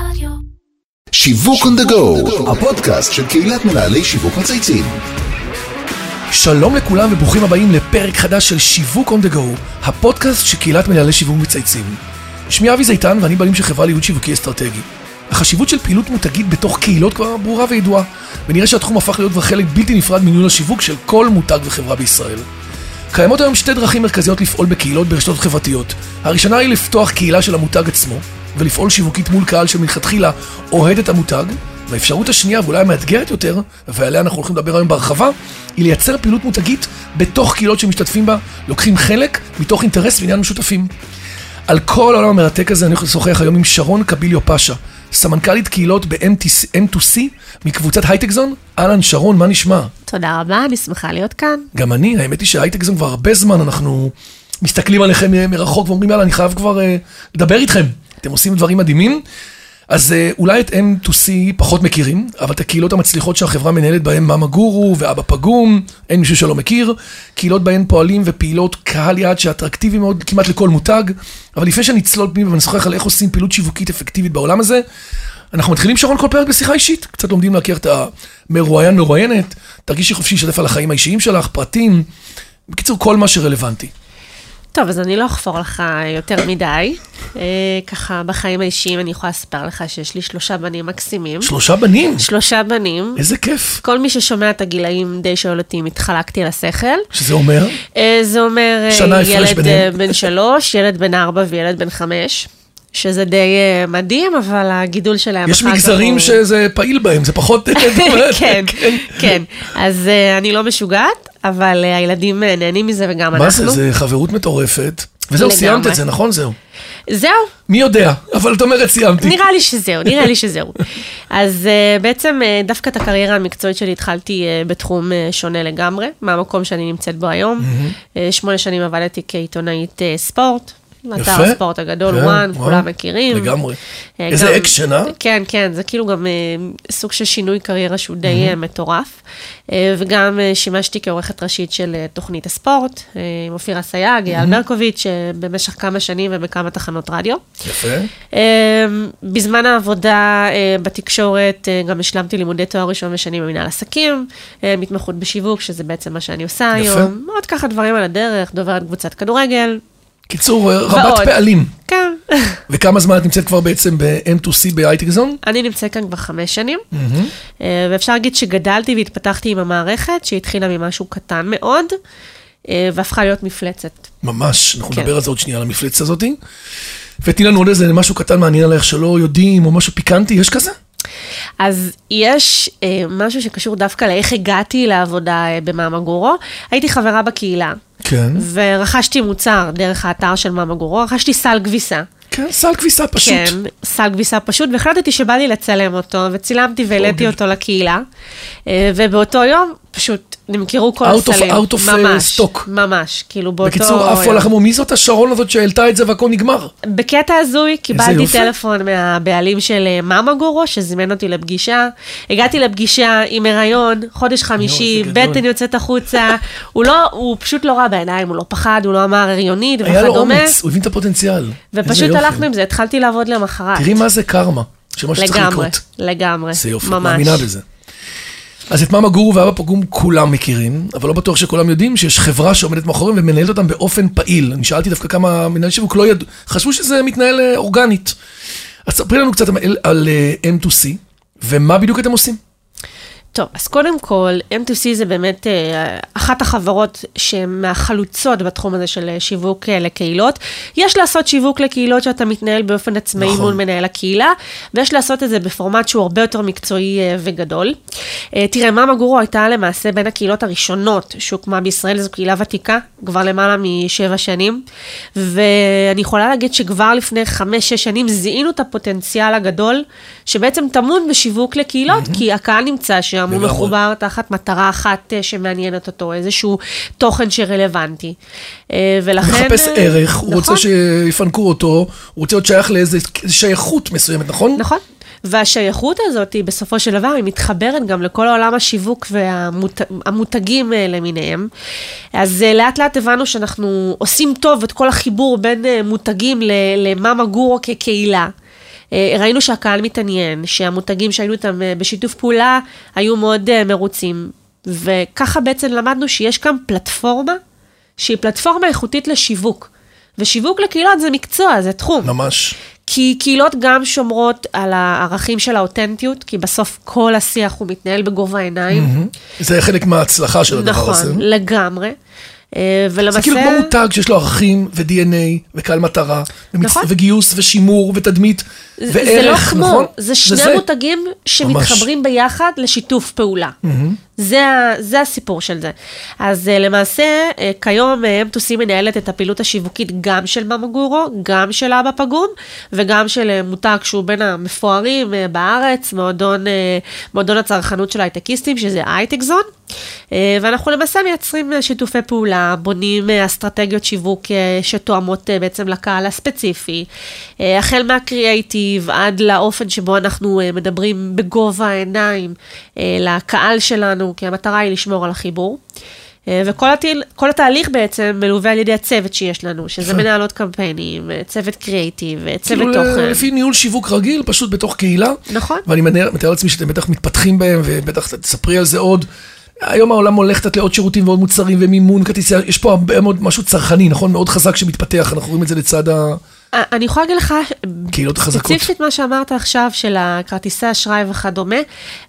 רדיו. שיווק on the go, הפודקאסט של קהילת מנהלי שיווק מצייצים. שלום לכולם וברוכים הבאים לפרק חדש של שיווק on the go, הפודקאסט של קהילת מנהלי שיווק מצייצים. שמי אבי זיתן ואני בעלים של חברה לייעוד שיווקי אסטרטגי. החשיבות של פעילות מותגית בתוך קהילות כבר ברורה וידועה, ונראה שהתחום הפך להיות כבר חלק בלתי נפרד מניהול השיווק של כל מותג וחברה בישראל. קיימות היום שתי דרכים מרכזיות לפעול בקהילות ברשתות חברתיות. הראשונה היא לפתוח קהילה של המותג עצמו, ולפעול שיווקית מול קהל שמלכתחילה אוהד את המותג, והאפשרות השנייה, ואולי המאתגרת יותר, ועליה אנחנו הולכים לדבר היום בהרחבה, היא לייצר פעילות מותגית בתוך קהילות שמשתתפים בה, לוקחים חלק מתוך אינטרס ועניין משותפים. על כל העולם המרתק הזה אני הולך לשוחח היום עם שרון קביליו פאשה, סמנכ"לית קהילות ב-M2C מקבוצת הייטקזון. אהלן שרון, מה נשמע? תודה רבה, אני שמחה להיות כאן. גם אני, האמת היא שהייטקזון כבר הרבה זמן אנחנו מסתכלים עליכם מרחוק ואומרים יאללה, אני חייב כבר אה, לדבר איתכם. אתם עושים דברים מדהימים. אז אה, אולי את M2C פחות מכירים, אבל את הקהילות המצליחות שהחברה מנהלת בהן מאמה גורו ואבא פגום, אין מישהו שלא מכיר, קהילות בהן פועלים ופעילות קהל יעד שאטרקטיבי מאוד כמעט לכל מותג, אבל לפני שנצלול פנימה ונשוחח על איך עושים פעילות שיווקית אפקטיבית בעולם הזה, אנחנו מתחילים שרון כל פרק בשיחה אישית, קצת לומדים להכיר את המרואיין מרואיינת, תרגישי חופשי לשתף על החיים האישיים שלך, פרטים, בקיצור כל מה שרלוונטי. טוב, אז אני לא אחפור לך יותר מדי. אה, ככה, בחיים האישיים אני יכולה לספר לך שיש לי שלושה בנים מקסימים. שלושה בנים? שלושה בנים. איזה כיף. כל מי ששומע את הגילאים די שואל אותי אם התחלקתי על השכל. שזה אומר? אה, זה אומר אה, שנה הפרש ילד ביניהם. אה, בן שלוש, ילד בן ארבע וילד בן חמש. שזה די אה, מדהים, אבל הגידול שלהם יש מגזרים הוא- שזה פעיל בהם, זה פחות... כן, כן. אז אה, אני לא משוגעת, אבל אה, הילדים נהנים מזה וגם אנחנו. מה זה? זה חברות מטורפת. וזהו. סיימת את זה, נכון? זהו. זהו, מי יודע, אבל את אומרת סיימתי. נראה לי שזהו, נראה לי שזהו. אז uh, בעצם uh, דווקא את הקריירה המקצועית שלי התחלתי uh, בתחום uh, שונה לגמרי, מהמקום שאני נמצאת בו היום. Uh, שמונה שנים עבדתי כעיתונאית uh, ספורט. אתר יפה. הספורט הגדול, כן, וואן, וואו. כולם מכירים. לגמרי. אה, איזה גם- אקשן, אה? כן, כן, זה כאילו גם אה, סוג של שינוי קריירה שהוא די אה, מטורף. וגם שימשתי כעורכת ראשית של תוכנית הספורט, עם אופירה סייג, אייל ברקוביץ', אה, במשך כמה שנים ובכמה תחנות רדיו. יפה. בזמן העבודה בתקשורת, גם השלמתי לימודי תואר ראשון ושני במנהל עסקים, מתמחות בשיווק, שזה בעצם מה שאני עושה יפה. היום. עוד ככה דברים על הדרך, דוברת קבוצת כדורגל, קיצור, רבת ועוד. פעלים. כן. וכמה זמן את נמצאת כבר בעצם ב-M2C בהייטקזון? אני נמצאת כאן כבר חמש שנים, אה, ואפשר להגיד שגדלתי והתפתחתי עם המערכת, שהתחילה ממשהו קטן מאוד, אה, והפכה להיות מפלצת. ממש, אנחנו כן. נדבר על זה עוד שנייה, על המפלצת הזאתי. ותני לנו עוד איזה משהו קטן מעניין עלייך שלא יודעים, או משהו פיקנטי, יש כזה? אז יש אה, משהו שקשור דווקא לאיך הגעתי לעבודה אה, במאמה גורו. הייתי חברה בקהילה, כן. ורכשתי מוצר דרך האתר של מאמה גורו, רכשתי סל כביסה. כן, סל כביסה פשוט. כן, סל כביסה פשוט, והחלטתי שבא לי לצלם אותו, וצילמתי והעליתי אוקיי. אותו לקהילה, אה, ובאותו יום פשוט נמכרו כל Out הסלים. out of, אה, ממש, stock. ממש, כאילו באותו בקיצור, עפו. עליכם, אמרו, מי זאת השרון הזאת שהעלתה את זה והכל נגמר? בקטע הזוי, קיבלתי. טלפון מהבעלים של אה, מאמה גורו, שזימן אותי לפגישה. הגעתי לפגישה עם הריון, חודש חמישי. בטן יוצאת החוצה. הוא לא, הוא פשוט לא ראה בעיניים, הוא לא פחד, הוא לא אמר הריונית היה לו וכדומה. אומץ, הוא הבין את הפוטנציאל. ופשוט. הלכנו עם זה, התחלתי לעבוד למחרת. תראי מה זה קרמה, שמה שצריך לגמרי, לקרות. לגמרי, זה יופי, ממש. מאמינה בזה. אז את מאמה גורו ואבא פגום כולם מכירים, אבל לא בטוח שכולם יודעים שיש חברה שעומדת מאחוריהם ומנהלת אותם באופן פעיל. אני שאלתי דווקא כמה מנהלי שיווק לא ידעו, חשבו שזה מתנהל אה, אורגנית. אז ספרי לנו קצת על, על אה, M2C, ומה בדיוק אתם עושים? טוב, אז קודם כל, M2C זה באמת אה, אחת החברות שהן מהחלוצות בתחום הזה של אה, שיווק אה, לקהילות. יש לעשות שיווק לקהילות שאתה מתנהל באופן עצמאי נכון. מול מנהל הקהילה, ויש לעשות את זה בפורמט שהוא הרבה יותר מקצועי אה, וגדול. אה, תראה, מאמה גורו הייתה למעשה בין הקהילות הראשונות שהוקמה בישראל, זו קהילה ותיקה, כבר למעלה משבע שנים, ואני יכולה להגיד שכבר לפני חמש-שש שנים זיהינו את הפוטנציאל הגדול, שבעצם טמון בשיווק לקהילות, כי הקהל נמצא שם, הוא לגמרי. מחובר תחת מטרה אחת אה, שמעניינת אותו, איזשהו תוכן שרלוונטי. אה, ולכן... הוא מחפש ערך, הוא נכון. רוצה שיפנקו אותו, הוא רוצה להיות שייך לאיזו שייכות מסוימת, נכון? נכון. והשייכות הזאת, היא בסופו של דבר, היא מתחברת גם לכל העולם השיווק והמותגים אה, למיניהם. אז לאט לאט הבנו שאנחנו עושים טוב את כל החיבור בין מותגים ל- למאמה גורו כקהילה. אה, ראינו שהקהל מתעניין, שהמותגים שהיינו איתם אה, בשיתוף פעולה היו מאוד אה, מרוצים, וככה בעצם למדנו שיש כאן פלטפורמה, שהיא פלטפורמה איכותית לשיווק. ושיווק לקהילות זה מקצוע, זה תחום. ממש. כי קהילות גם שומרות על הערכים של האותנטיות, כי בסוף כל השיח הוא מתנהל בגובה העיניים. זה חלק מההצלחה של הדבר הזה. נכון, לגמרי. אה, ולמעשה... זה כאילו כמו מותג שיש לו ערכים ו-DNA וקהל מטרה, נכון. וגיוס ושימור ותדמית זה- וערך, זה לא כמו, נכון? זה שני זה. מותגים שמתחברים ביחד לשיתוף פעולה. זה, ה- זה הסיפור של זה. אז אה, למעשה, אה, כיום M2C מנהלת את הפעילות השיווקית גם של ממגורו, גם של אבא פגום, וגם של מותג שהוא בין המפוארים בארץ, מועדון, מועדון הצרכנות של הייטקיסטים, שזה הייטקזון. ואנחנו למעשה מייצרים אה, שיתופי פעולה, בונים אה, אסטרטגיות שיווק אה, שתואמות אה, בעצם לקהל הספציפי, אה, החל מהקריאייטיב עד לאופן שבו אנחנו אה, מדברים בגובה העיניים אה, לקהל שלנו, כי המטרה היא לשמור על החיבור. אה, וכל התהל, כל התהליך בעצם מלווה על ידי הצוות שיש לנו, שזה מנהלות קמפיינים, אה, צוות קריאייטיב, אה, צוות כאילו תוכן. לפי ניהול שיווק רגיל, פשוט בתוך קהילה. נכון. ואני מתאר לעצמי שאתם בטח מתפתחים בהם, ובטח תספרי על זה עוד. היום העולם הולך קצת לעוד שירותים ועוד מוצרים ומימון כרטיסי, יש פה הרבה מאוד משהו צרכני, נכון? מאוד חזק שמתפתח, אנחנו רואים את זה לצד ה... אה, אני יכולה להגיד לך, קהילות חזקות. ספציפית מה שאמרת עכשיו, של הכרטיסי אשראי וכדומה,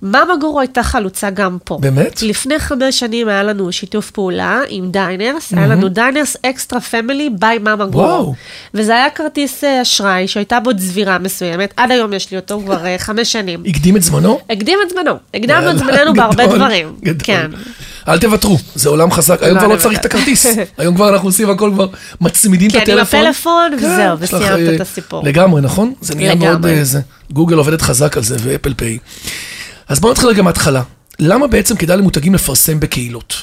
מאמה גורו הייתה חלוצה גם פה. באמת? לפני חמש שנים היה לנו שיתוף פעולה עם דיינרס, היה לנו דיינרס Extra Family by מאמה גורו. וזה היה כרטיס אה, אשראי שהייתה בו צבירה מסוימת, עד היום יש לי אותו כבר אה, חמש שנים. הקדים את זמנו? הקדים את זמנו, הקדמנו את זמננו בהרבה דברים. גדול. כן. אל תוותרו, זה עולם חזק, היום לא, כבר לא אני צריך את מוותרת. הכרטיס, היום כבר אנחנו עושים הכל כבר, מצמידים את כן, עם הטלפון. הפלאפון, וזהו, יש וסיימת אה, את הסיפור. לגמרי, נכון? זה נהיה. מאוד, אה, זה, גוגל עובדת חזק על זה, ואפל פיי. אז בואו נתחיל רגע מההתחלה. למה בעצם כדאי למותגים לפרסם בקהילות?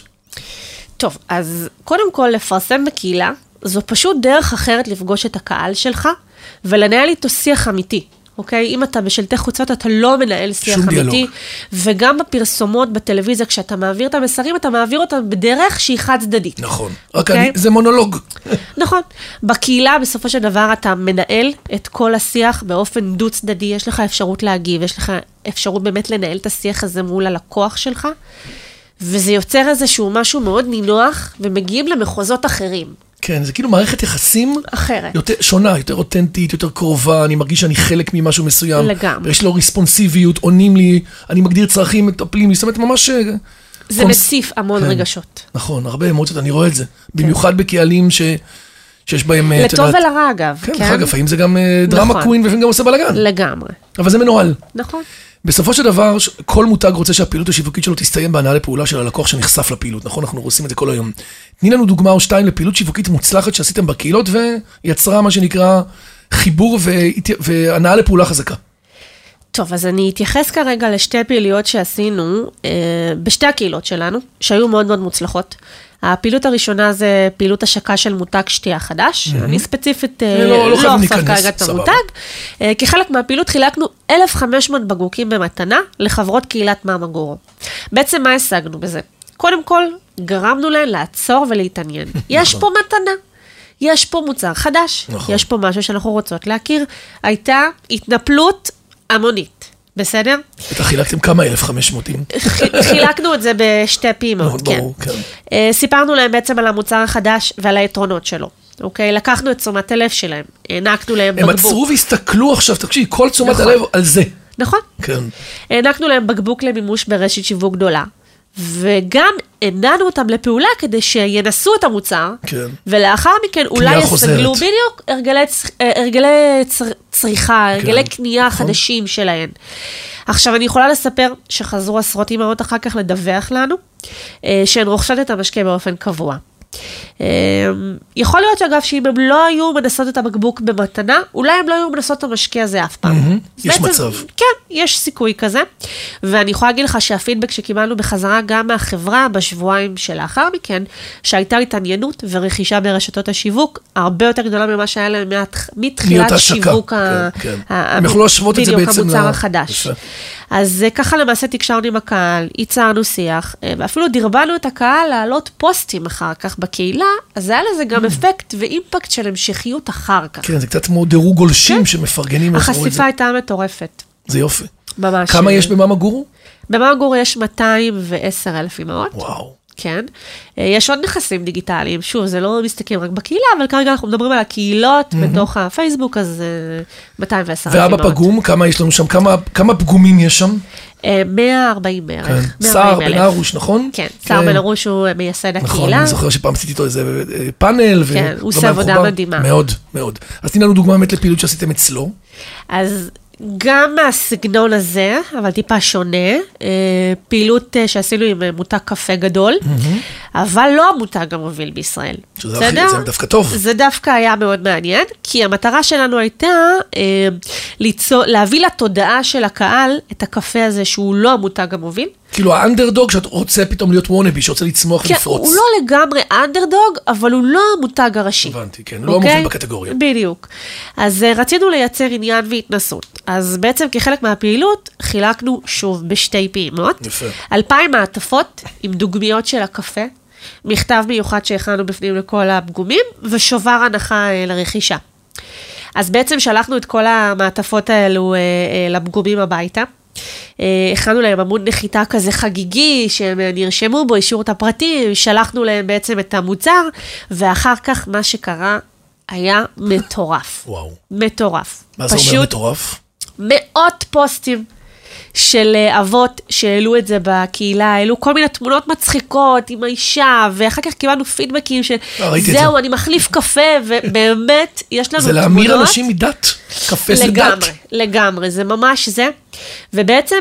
טוב, אז קודם כל, לפרסם בקהילה, זו פשוט דרך אחרת לפגוש את הקהל שלך ולנהל איתו שיח אמיתי. אוקיי? אם אתה בשלטי חוצות, אתה לא מנהל שיח שום אמיתי. דיאלוג. וגם בפרסומות, בטלוויזיה, כשאתה מעביר את המסרים, אתה מעביר אותם בדרך שהיא חד צדדית. נכון. רק אוקיי. אני, זה מונולוג. נכון. בקהילה, בסופו של דבר, אתה מנהל את כל השיח באופן דו-צדדי, יש לך אפשרות להגיב, יש לך אפשרות באמת לנהל את השיח הזה מול הלקוח שלך, וזה יוצר איזשהו משהו מאוד נינוח, ומגיעים למחוזות אחרים. כן, זה כאילו מערכת יחסים אחרת. יותר שונה, יותר אותנטית, יותר קרובה, אני מרגיש שאני חלק ממשהו מסוים. לגמרי. ויש לו ריספונסיביות, עונים לי, אני מגדיר צרכים, מטפלים לי, זאת אומרת, ממש... אה, זה קונס- מציף המון כן. רגשות. נכון, הרבה אמוציות, אני רואה את זה. במיוחד בקהלים ש... שיש בהם, אה, לטוב יודעת- ולרע, אגב. כן, דרך אגב, לפעמים זה גם אה, דרמה נכון. קווין ולפעמים גם עושה בלאגן. לגמרי. אבל זה מנוהל. נכון. בסופו של דבר, כל מותג רוצה שהפעילות השיווקית שלו תסתיים בהנאה לפעולה של הלקוח שנחשף לפעילות, נכון? אנחנו עושים את זה כל היום. תני לנו דוגמה או שתיים לפעילות שיווקית מוצלחת שעשיתם בקהילות ויצרה מה שנקרא חיבור והנאה לפעולה חזקה. טוב, אז אני אתייחס כרגע לשתי פעילויות שעשינו אה, בשתי הקהילות שלנו, שהיו מאוד מאוד מוצלחות. הפעילות הראשונה זה פעילות השקה של מותג שתייה חדש. אני ספציפית אה, לא- לא לא אחשוף להיכנס, כרגע את. המותג. אה, כחלק מהפעילות חילקנו 1,500 בקבוקים במתנה לחברות קהילת מאמה גורו. בעצם מה השגנו בזה? קודם כל, גרמנו להן לעצור ולהתעניין. יש פה מתנה. יש פה מוצר חדש, נכון. יש פה משהו שאנחנו רוצות להכיר. הייתה התנפלות המונית, בסדר? בטח חילקתם כמה 1,500 אם. ח- חילקנו את זה בשתי פעימות, כן. ברור, כן. אה, סיפרנו להם בעצם על המוצר החדש ועל היתרונות שלו. אוקיי? לקחנו את תשומת הלב שלהם, הענקנו להם הם בקבוק. עצרו והסתכלו עכשיו, תקשיבי, כל תשומת נכון. הלב על זה. נכון. כן. הענקנו להם בקבוק למימוש ברשת שיווק גדולה, וגם הנענו אותם לפעולה כדי שינסו את המוצר, כן. ולאחר מכן אולי. יסגלו בדיוק הרגלי, אה, הרגלי צר, צריכה, הרגלי קנייה נכון. חדשים שלהן. עכשיו, אני יכולה לספר שחזרו עשרות אימהות אחר כך לדווח לנו, אה, שהן רוכשות את המשקה באופן קבוע. אה, יכול להיות שאגב, שאם הם לא היו מנסות את הבקבוק במתנה, אולי הם לא היו מנסות את המשקה הזה אף פעם. אז יש בעצם, מצב. כן, יש סיכוי כזה. ואני יכולה להגיד לך שהפידבק שקיבלנו בחזרה גם מהחברה בשבועיים שלאחר מכן, שהייתה התעניינות ורכישה ברשתות השיווק הרבה יותר גדולה ממה שהיה להם מתחילת. שיווק כן, כן. המוצר החדש. אז אה, ככה למעשה תקשרנו עם הקהל, ייצרנו שיח, אה, ואפילו דרבנו את הקהל להעלות פוסטים אחר כך בקהילה, אז היה לזה גם אפקט ואימפקט של המשכיות אחר כך. כן, זה קצת כמו דירוג גולשים שמפרגנים. את זה. החשיפה הייתה מטורפת, זה יופי. ממש. כמה יש במאמה גורו? במאגור יש 210 אלף אימהות. וואו. כן. אה, יש עוד נכסים דיגיטליים, שוב, זה לא מסתכלים רק בקהילה, אבל כרגע אנחנו מדברים על הקהילות בתוך הפייסבוק, אז אה, 210 אלף ואבא אימהות. פגום, כמה יש לנו שם? כמה- כמה פגומים יש שם? אה, 140 בערך. כן. 140 סער. ארוש, נכון? כן, סער בן ארוש הוא אה, מייסד נכון, הקהילה. אני זוכר שפעם עשיתי איתו איזה אה, פאנל. כן, הוא עושה עבודה. מדהימה. מאוד, מאוד. אז תני לנו דוגמה באמת לפעילות שעשיתם אצלו. אז גם מהסגנון הזה, אבל טיפה שונה, אה, פעילות אה, שעשינו עם אה, מותג קפה גדול, אבל לא המותג המוביל בישראל. שזה הכי- זה דווקא טוב. זה דווקא היה מאוד מעניין, כי המטרה שלנו הייתה ליצור, להביא לתודעה של הקהל את הקפה הזה שהוא לא המותג המוביל. כאילו האנדרדוג שאת רוצה פתאום להיות וונאבי, שרוצה לצמוח כן, ולפרוץ. הוא לא לגמרי אנדרדוג, אבל הוא לא המותג הראשי. הבנתי, כן, הוא לא אוקיי? המוביל בקטגוריה. בדיוק. אז אה, רצינו לייצר עניין והתנסות. אז בעצם כחלק מהפעילות, חילקנו שוב בשתי פעימות. יפה. אלפיים מעטפות עם דוגמיות של הקפה, מכתב מיוחד שהכנו בפנים לכל הפגומים, ושובר הנחה אה, לרכישה. אז בעצם שלחנו את כל המעטפות האלו אה, לפגומים הביתה. אה, הכנו להם עמוד נחיתה כזה חגיגי, שהם אה, נרשמו בו, השאירו את הפרטים, שלחנו להם בעצם את המוצר, ואחר כך מה שקרה היה מטורף. וואו. מטורף. מה זה אומר מטורף? מאות פוסטים של אה, אבות שהעלו את זה בקהילה, העלו כל מיני תמונות מצחיקות עם האישה, ואחר כך קיבלנו פידבקים של, את זהו, זה." אני מחליף קפה, ובאמת, יש לנו זה תמונות. להמיר אנשים מדת. קפה זה דת. לגמרי, לגמרי, זה ממש זה. ובעצם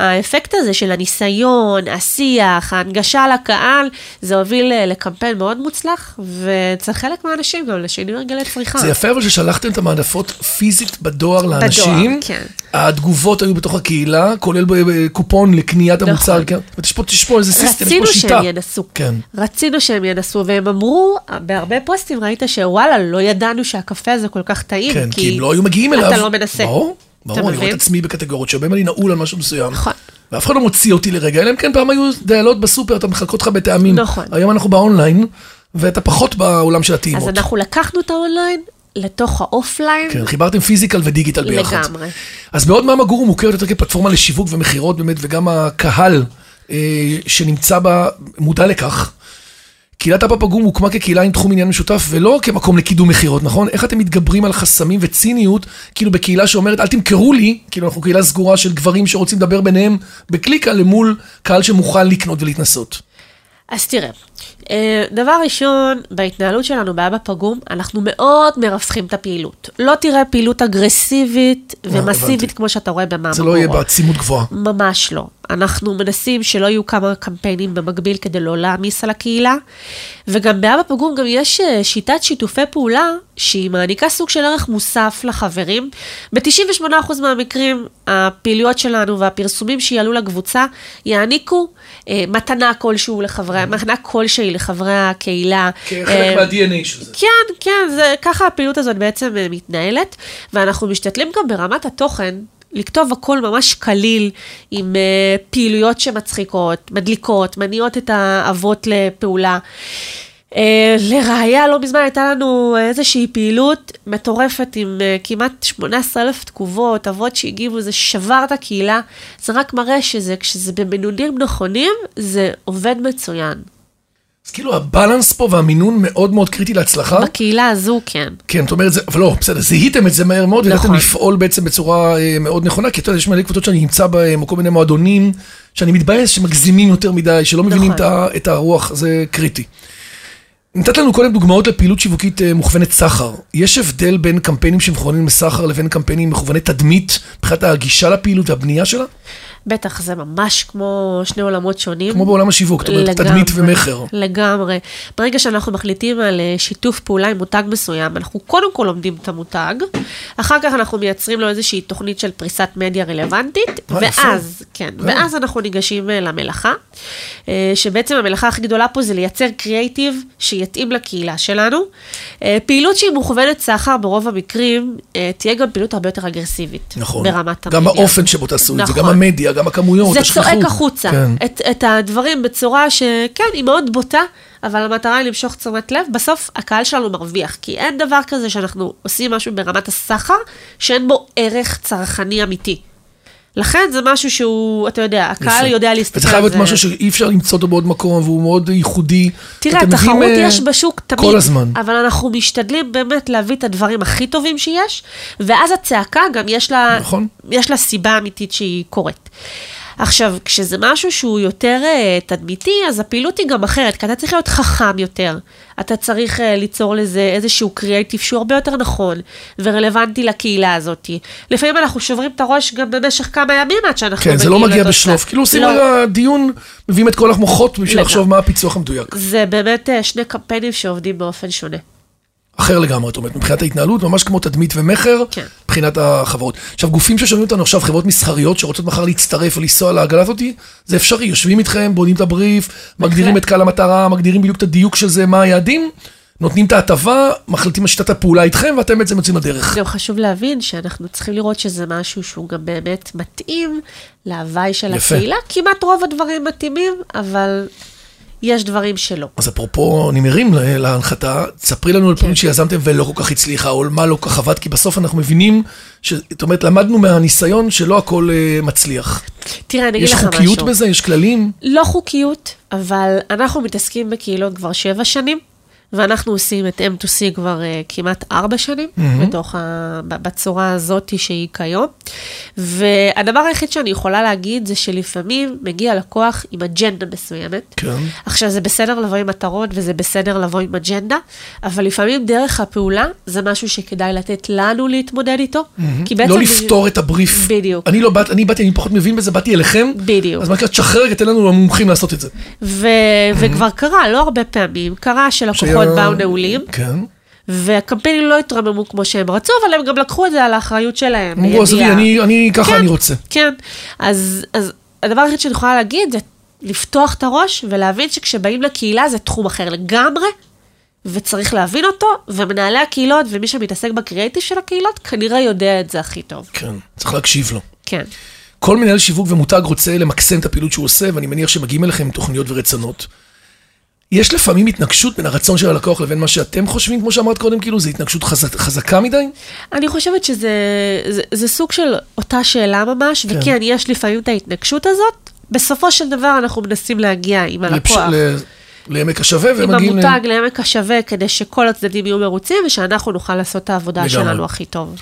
האפקט הזה של הניסיון, השיח, ההנגשה לקהל, זה הוביל אה, לקמפיין מאוד מוצלח, ואצל חלק מהאנשים גם לשינוי הרגלי צריכה. זה יפה אבל ששלחתם את המעטפות פיזית בדואר לאנשים. כן. התגובות היו בתוך הקהילה, כולל קופון לקניית נכון. המוצר. כן. יש פה- יש פה איזה סיסטם, יש רצינו פה שיטה. שהם ינסו. כן. רצינו שהם ינסו, והם אמרו, בהרבה פוסטים ראית שוואלה, לא ידענו שהקפה הזה כל כך טעים, כן, כי הם לא היו מגיעים אליו. אתה לא מנסה. ברור, ברור, אני רואה? את עצמי בקטגוריות שבהם אני נעול על משהו מסוים. נכון. ואף אחד לא מוציא אותי לרגע, אלא אם כן פעם היו דיילות בסופר, אתה מחלקות לך בטעמים. נכון. היום אנחנו באונליין, ואתה פחות בעולם של אז הטעימות. אנחנו לקחנו את האונליין לתוך האופליין. כן, חיברתם physical ו digital ביחד. לגמרי. אז בעוד מאמה גורו מוכרת יותר כפלטפורמה לשיווק ומכירות באמת, וגם הקהל אה, שנמצא בה מודע לכך. קהילת אבא פגום הוקמה כקהילה עם תחום עניין משותף, ולא כמקום לקידום מכירות, נכון? איך אתם מתגברים על חסמים וציניות, כאילו בקהילה שאומרת, אל תמכרו לי, כאילו אנחנו קהילה סגורה של גברים שרוצים לדבר ביניהם בקליקה למול קהל שמוכן לקנות ולהתנסות. אז תראה, אה, דבר ראשון, בהתנהלות שלנו באבא פגום, אנחנו מאוד מרווחים את הפעילות. לא תראה פעילות אגרסיבית ומסיבית הבנתי. כמו שאתה רואה במאמה זה לא יהיה. בעצימות גבוהה. ממש לא. אנחנו מנסים שלא יהיו כמה קמפיינים במקביל כדי לא להעמיס על הקהילה. וגם באבא פגום גם יש אה, שיטת שיתופי פעולה שהיא מעניקה סוג של ערך מוסף לחברים. ב-98% מהמקרים הפעילויות שלנו והפרסומים שיעלו לקבוצה יעניקו אה, מתנה כלשהו לחברי, מתנה כלשהי לחברי הקהילה. אה, מה-DNA של זה. כן, כן, זה, ככה הפעילות הזאת בעצם אה, מתנהלת, ואנחנו משתדלים גם ברמת התוכן. לכתוב הכל ממש קליל, עם uh, פעילויות שמצחיקות, מדליקות, מניעות את האבות לפעולה. Uh, לראיה, לא מזמן הייתה לנו איזושהי פעילות מטורפת עם uh, כמעט 18,000 תגובות, אבות שהגיבו, זה שבר את הקהילה. זה רק מראה שזה, כשזה במינונים נכונים, זה עובד מצוין. אז כאילו הבלנס פה והמינון מאוד מאוד קריטי להצלחה. בקהילה הזו, כן. כן, זאת אומרת, זה, אבל לא, בסדר, זיהיתם את זה מהר מאוד, וידעתם נכון. לפעול בעצם בצורה אה, מאוד נכונה, כי אתה יודע, יש מלא קבוצות שאני נמצא בהן, או כל מיני מועדונים, שאני מתבאס שמגזימים יותר מדי, שלא מבינים את, נכון. ה, את הרוח, זה קריטי. נתת לנו קודם דוגמאות לפעילות שיווקית אה, מוכוונת סחר. יש הבדל בין קמפיינים שמכוונים לסחר לבין קמפיינים מכווני תדמית, מבחינת הגישה לפעילות והבנייה שלה? בטח, זה ממש כמו שני עולמות שונים. כמו בעולם השיווק, זאת אומרת, תדמית ומכר. לגמרי. ברגע שאנחנו מחליטים על אה, שיתוף פעולה עם מותג מסוים, אנחנו קודם כל לומדים את המותג, אחר כך אנחנו מייצרים לו איזושהי תוכנית של פריסת מדיה רלוונטית, אה. ואז, כן, אה. ואז אנחנו ניגשים למלאכה, שבעצם המלאכה הכי גדולה פה זה לייצר קריאייטיב שיתאים לקהילה שלנו. פעילות שהיא מוכוונת סחר, ברוב המקרים, תהיה גם פעילות הרבה יותר אגרסיבית. נכון. ברמת גם המדיה. האופן שבו תעשו את זה, נכון. גם המדיה, גם הכמויות, זה השכיחות. צועק החוצה, כן. את, את הדברים בצורה שכן, היא מאוד בוטה, אבל המטרה היא למשוך תשומת לב, בסוף הקהל שלנו מרוויח, כי אין דבר כזה שאנחנו עושים משהו ברמת הסחר, שאין בו ערך צרכני אמיתי. לכן זה משהו שהוא, אתה יודע, הקהל יפה. יודע להסתכל וזה חייב להיות משהו שאי אפשר למצוא אותו בעוד מקום, והוא מאוד ייחודי. תראה, תחרות אה, יש בשוק תמיד. כל הזמן. אבל אנחנו משתדלים באמת להביא את הדברים הכי טובים שיש, ואז הצעקה גם יש לה, נכון. יש לה סיבה אמיתית שהיא קורית. עכשיו, כשזה משהו שהוא יותר uh, תדמיתי, אז הפעילות היא גם אחרת, כי אתה צריך להיות חכם יותר. אתה צריך uh, ליצור לזה איזשהו קריאייטיב שהוא הרבה יותר נכון ורלוונטי לקהילה הזאת. לפעמים אנחנו שוברים את הראש גם במשך כמה ימים עד שאנחנו כן, זה לא מגיע. בשלוף. כאילו עושים לא. רגע דיון, מביאים את כל המוחות בשביל. לחשוב מה הפיצוח המדויק. זה באמת uh, שני קמפיינים שעובדים באופן שונה. אחר לגמרי, את אומרת, מבחינת ההתנהלות, ממש כמו תדמית ומכר, כן. מבחינת החברות. עכשיו, גופים ששומעים אותנו עכשיו, חברות מסחריות שרוצות מחר להצטרף ולנסוע לעגלה הזאת, זה אפשרי, יושבים איתכם, בונים את הבריף, מגדירים את קהל המטרה, מגדירים בדיוק את הדיוק של זה, מה היעדים, נותנים את ההטבה, מחליטים על שיטת הפעולה איתכם, ואתם בעצם יוצאים לדרך. גם חשוב להבין שאנחנו צריכים לראות שזה משהו שהוא גם באמת מתאים להוואי של יפה. הקהילה. כמעט רוב הדברים מתאימים, אבל יש דברים שלא. אז אפרופו נמרים לה- להנחתה, ספרי לנו על פעמים שיזמתם ולא כל כך הצליחה, או מה לא כל כך עבד, כי בסוף אנחנו מבינים, ש- זאת אומרת, למדנו מהניסיון שלא הכל אה, מצליח. תראה, אני אגיד יש לך משהו. חוקיות בזה? יש כללים? לא חוקיות, אבל אנחנו מתעסקים בקהילות כבר שבע שנים, ואנחנו עושים את M2C כבר uh, כמעט ארבע שנים, mm-hmm. בתוך ה... בצורה הזאת שהיא כיום. והדבר היחיד שאני יכולה להגיד זה שלפעמים מגיע לקוח עם אג'נדה מסוימת. כן. עכשיו, זה בסדר לבוא עם מטרות וזה בסדר לבוא עם אג'נדה, אבל לפעמים דרך הפעולה זה משהו שכדאי לתת לנו להתמודד איתו. כי בעצם... לא לפתור את הבריף. בדיוק. אני לא באתי, אני באתי, אני פחות מבין בזה, באתי אליכם. בדיוק. אז מה קרה, תשחרר תן לנו המומחים לעשות את זה. ו- וכבר קרה, לא הרבה פעמים, קרה שלקוחות שהיה- באו נעולים, כן. והקמפיינים לא התרממו כמו שהם רצו, אבל הם גם לקחו את זה על האחריות שלהם. אמרו, עזבי. אני, אני, ככה כן, אני רוצה. כן, אז, אז הדבר היחיד שאני יכולה להגיד זה לפתוח את הראש ולהבין שכשבאים לקהילה זה תחום אחר לגמרי, וצריך להבין אותו, ומנהלי הקהילות ומי שמתעסק בקריאייטיב של הקהילות כנראה יודע את זה הכי טוב. כן, צריך להקשיב לו. כן. כל מנהל שיווק ומותג רוצה למקסם את הפעילות שהוא עושה, ואני מניח שמגיעים אליכם תוכניות ורצונות. יש לפעמים התנגשות בין הרצון של הלקוח לבין מה שאתם חושבים, כמו שאמרת קודם, כאילו, זו התנגשות חזק, חזקה מדי? אני חושבת שזה זה, זה סוג של אותה שאלה ממש, כן. וכן, יש לפעמים את ההתנגשות הזאת. בסופו של דבר אנחנו מנסים להגיע עם הלקוח, לפש- ל- לעמק השווה, עם ומגיעים... ל- המותג לעמק השווה, כדי שכל הצדדים יהיו מרוצים, ושאנחנו נוכל לעשות את העבודה לגמרי. שלנו הכי טוב.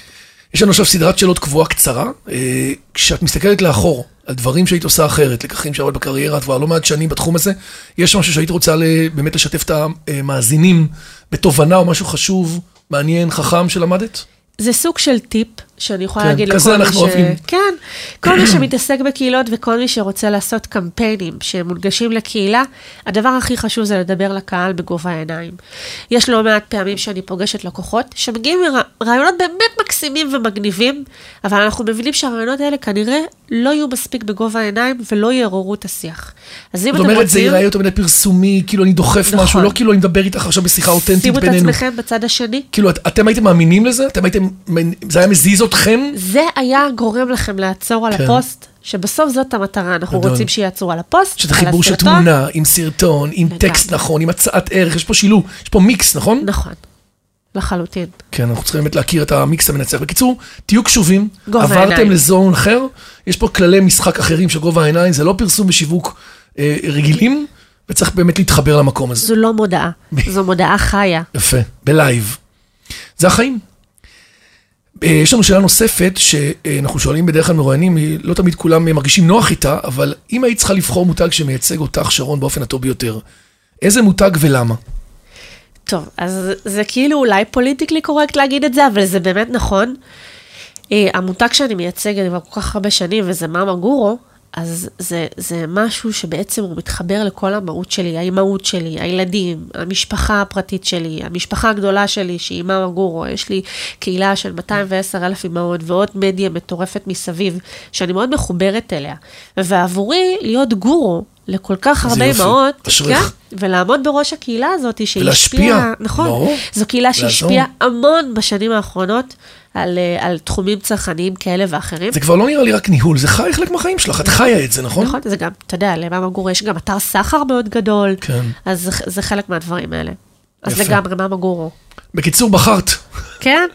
יש לנו עכשיו סדרת שאלות קבועה קצרה. אה, כשאת מסתכלת לאחור על דברים שהיית עושה אחרת, לקחים שעברת בקריירה, את כבר לא מעט שנים בתחום הזה, יש משהו שהיית רוצה באמת לשתף את המאזינים בתובנה או משהו חשוב, מעניין, חכם שלמדת? זה סוג של טיפ שאני יכולה כן, להגיד כזה לכל מי אנחנו ש... אוהבים. כן, כל מי שמתעסק בקהילות וכל מי שרוצה לעשות קמפיינים שמונגשים לקהילה, הדבר הכי חשוב זה לדבר לקהל בגובה העיניים. יש לא מעט פעמים שאני פוגשת לקוחות שמגיעים עם רע- רעיונות באמת מקסימים ומגניבים, אבל אנחנו מבינים שהרעיונות האלה כנראה לא יהיו מספיק בגובה העיניים ולא יעוררו את השיח. אז אם זאת אתם אומרת, זה רוצים, ייראה יותר מדי פרסומי, כאילו אני דוחף נכון. משהו, לא כאילו אני מדבר איתך עכשיו בשיחה אותנטית שימו את בינינו. עצמכם בצד השני. כאילו, את- אתם הייתם מאמינים לזה? אתם הייתם, זה היה מזיז אתכם? זה היה גורם לכם לעצור על כן. הפוסט, שבסוף זאת המטרה, אנחנו גדול. רוצים שיעצרו על הפוסט, שזה חיבור של. תמונה, עם סרטון, עם לגמרי. טקסט נכון, עם הצעת ערך, יש פה שילוב, יש פה מיקס, נכון? נכון, לחלוטין. כן, אנחנו צריכים באמת להכיר את המיקס המנצח. בקיצור, תהיו קשובים, עברתם העיניים. ל zone אחר, יש פה כללי משחק אחרים של גובה העיניים, זה לא פרסום ושיווק אה, רגילים, וצריך באמת להתחבר למקום הזה. זו לא מודעה, זו מודעה חיה. יפה, בלייב. זה החיים. אה, יש לנו שאלה נוספת, שאנחנו שואלים בדרך כלל מרואיינים, לא תמיד כולם מרגישים נוח איתה, אבל אם היית צריכה לבחור מותג שמייצג אותך, שרון, באופן הטוב ביותר, איזה מותג ולמה? טוב, אז זה כאילו אולי פוליטיקלי קורקט להגיד את זה, אבל זה באמת נכון. אה, המותג שאני מייצגת כבר כל כך הרבה שנים, וזה מאמה גורו, אז זה, זה משהו שבעצם הוא מתחבר לכל המהות שלי, האימהות שלי, הילדים, המשפחה הפרטית שלי, המשפחה הגדולה שלי, שהיא מאמה גורו. יש לי קהילה של 210 אלף אימהות ועוד מדיה מטורפת מסביב, שאני מאוד מחוברת אליה. ועבורי, להיות גורו לכל כך הרבה. אימהות. כן, ולעמוד בראש הקהילה הזאת, שהיא השפיעה, נכון, ברור. זו קהילה שהשפיעה המון בשנים האחרונות. על, אה, על תחומים צרכניים כאלה ואחרים. זה כבר לא נראה לי רק ניהול, זה חי חלק מהחיים שלך, את חיה את זה, נכון? נכון, זה גם, אתה יודע, למאמה גורו יש גם אתר סחר מאוד גדול, כן. אז זה, זה חלק מהדברים האלה. אז יפה. לגמרי, מאמה גורו. בקיצור, בחרת. כן?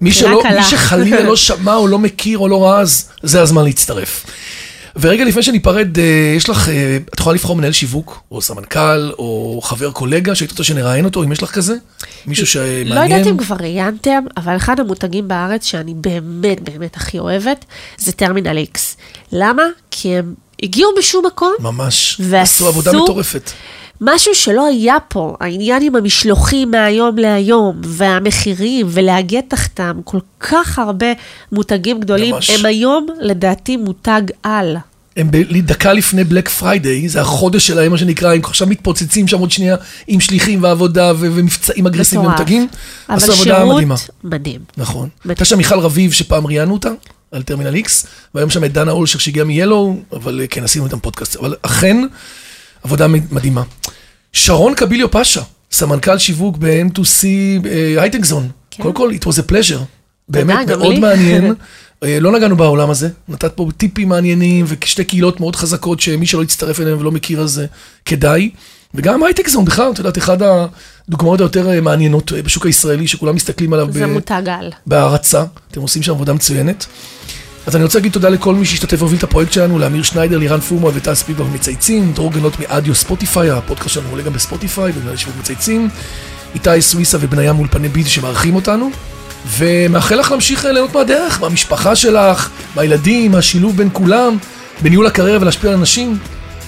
מי, שלא. מי שחלילה לא שמע או לא מכיר או לא ראה, אז זה הזמן להצטרף. ורגע לפני שניפרד, אה, יש לך, אה, את יכולה לבחור מנהל שיווק, או סמנכ"ל, או חבר קולגה, שהיית רוצה שנראיין אותו, אם יש לך כזה? מישהו שמעניין? לא יודעת אם כבר ראיינתם, אבל אחד המותגים בארץ שאני באמת באמת הכי אוהבת, זה טרמינל איקס. למה? כי הם הגיעו משום מקום, ממש. עשו עבודה מטורפת. משהו שלא היה פה, העניין עם המשלוחים מהיום להיום, והמחירים, ולהגיע תחתם כל כך הרבה מותגים גדולים, ממש. הם היום לדעתי מותג על. הם ב- דקה לפני בלק פריידיי, זה החודש שלהם, מה שנקרא, הם עכשיו מתפוצצים שם עוד שנייה עם שליחים ועבודה ו- ומבצעים אגרסיביים. ומותגים. אבל עשו עבודה מדהימה. שירות מדהים. נכון. הייתה שם מיכל רביב, שפעם ראיינו אותה, על טרמינל איקס, והיום שם את דנה אולשר שהגיעה מ-Yellow, אבל אה, כן, עשינו איתם פודקאסט. אבל אכן, עבודה מדהימה. שרון קביליו פאשה, סמנכ"ל שיווק ב-M2C אה, הייטק זון. כן. קודם כל, it was a pleasure. באמת מאוד. מעניין. אה, לא נגענו בעולם הזה, נתת פה טיפים מעניינים ושתי קהילות מאוד חזקות שמי שלא יצטרף אליהן ולא מכיר אז אה, כדאי. וגם הייטק זון בכלל, את יודעת, אחת הדוגמאות היותר מעניינות בשוק הישראלי, שכולם מסתכלים עליו זה כמותג על. בהערצה, אתם עושים שם עבודה מצוינת. אז אני רוצה להגיד תודה לכל מי שהשתתף והוביל את הפרויקט שלנו, לאמיר שניידר, לירן פומו וטסט פיבר מצייצים, דרור גנות מאדיו ספוטיפיי, הפודקאסט שלנו עולה גם בספוטיפיי, בגלל שיווק מצייצים, איתי סוויסה ובניה מאולפני ביט שמארחים אותנו, ומאחל לך להמשיך אה, ליהנות מהדרך, מהמשפחה שלך, מהילדים, מהשילוב בין כולם, בניהול הקריירה ולהשפיע על אנשים.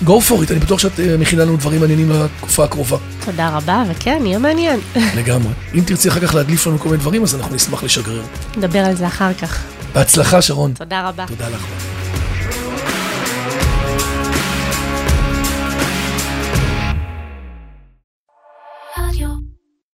go for it, אני בטוח שאת אה, מכינה לנו דברים מעניינים לתקופה הקרובה, תודה רבה, וכן, יהיה מעניין. לגמרי. אם תרצי אחר כך להדליף לנו כל מיני דברים, אז אנחנו נשמח לשגרר. נדבר על זה אחר כך. בהצלחה, שרון. תודה רבה. תודה לך.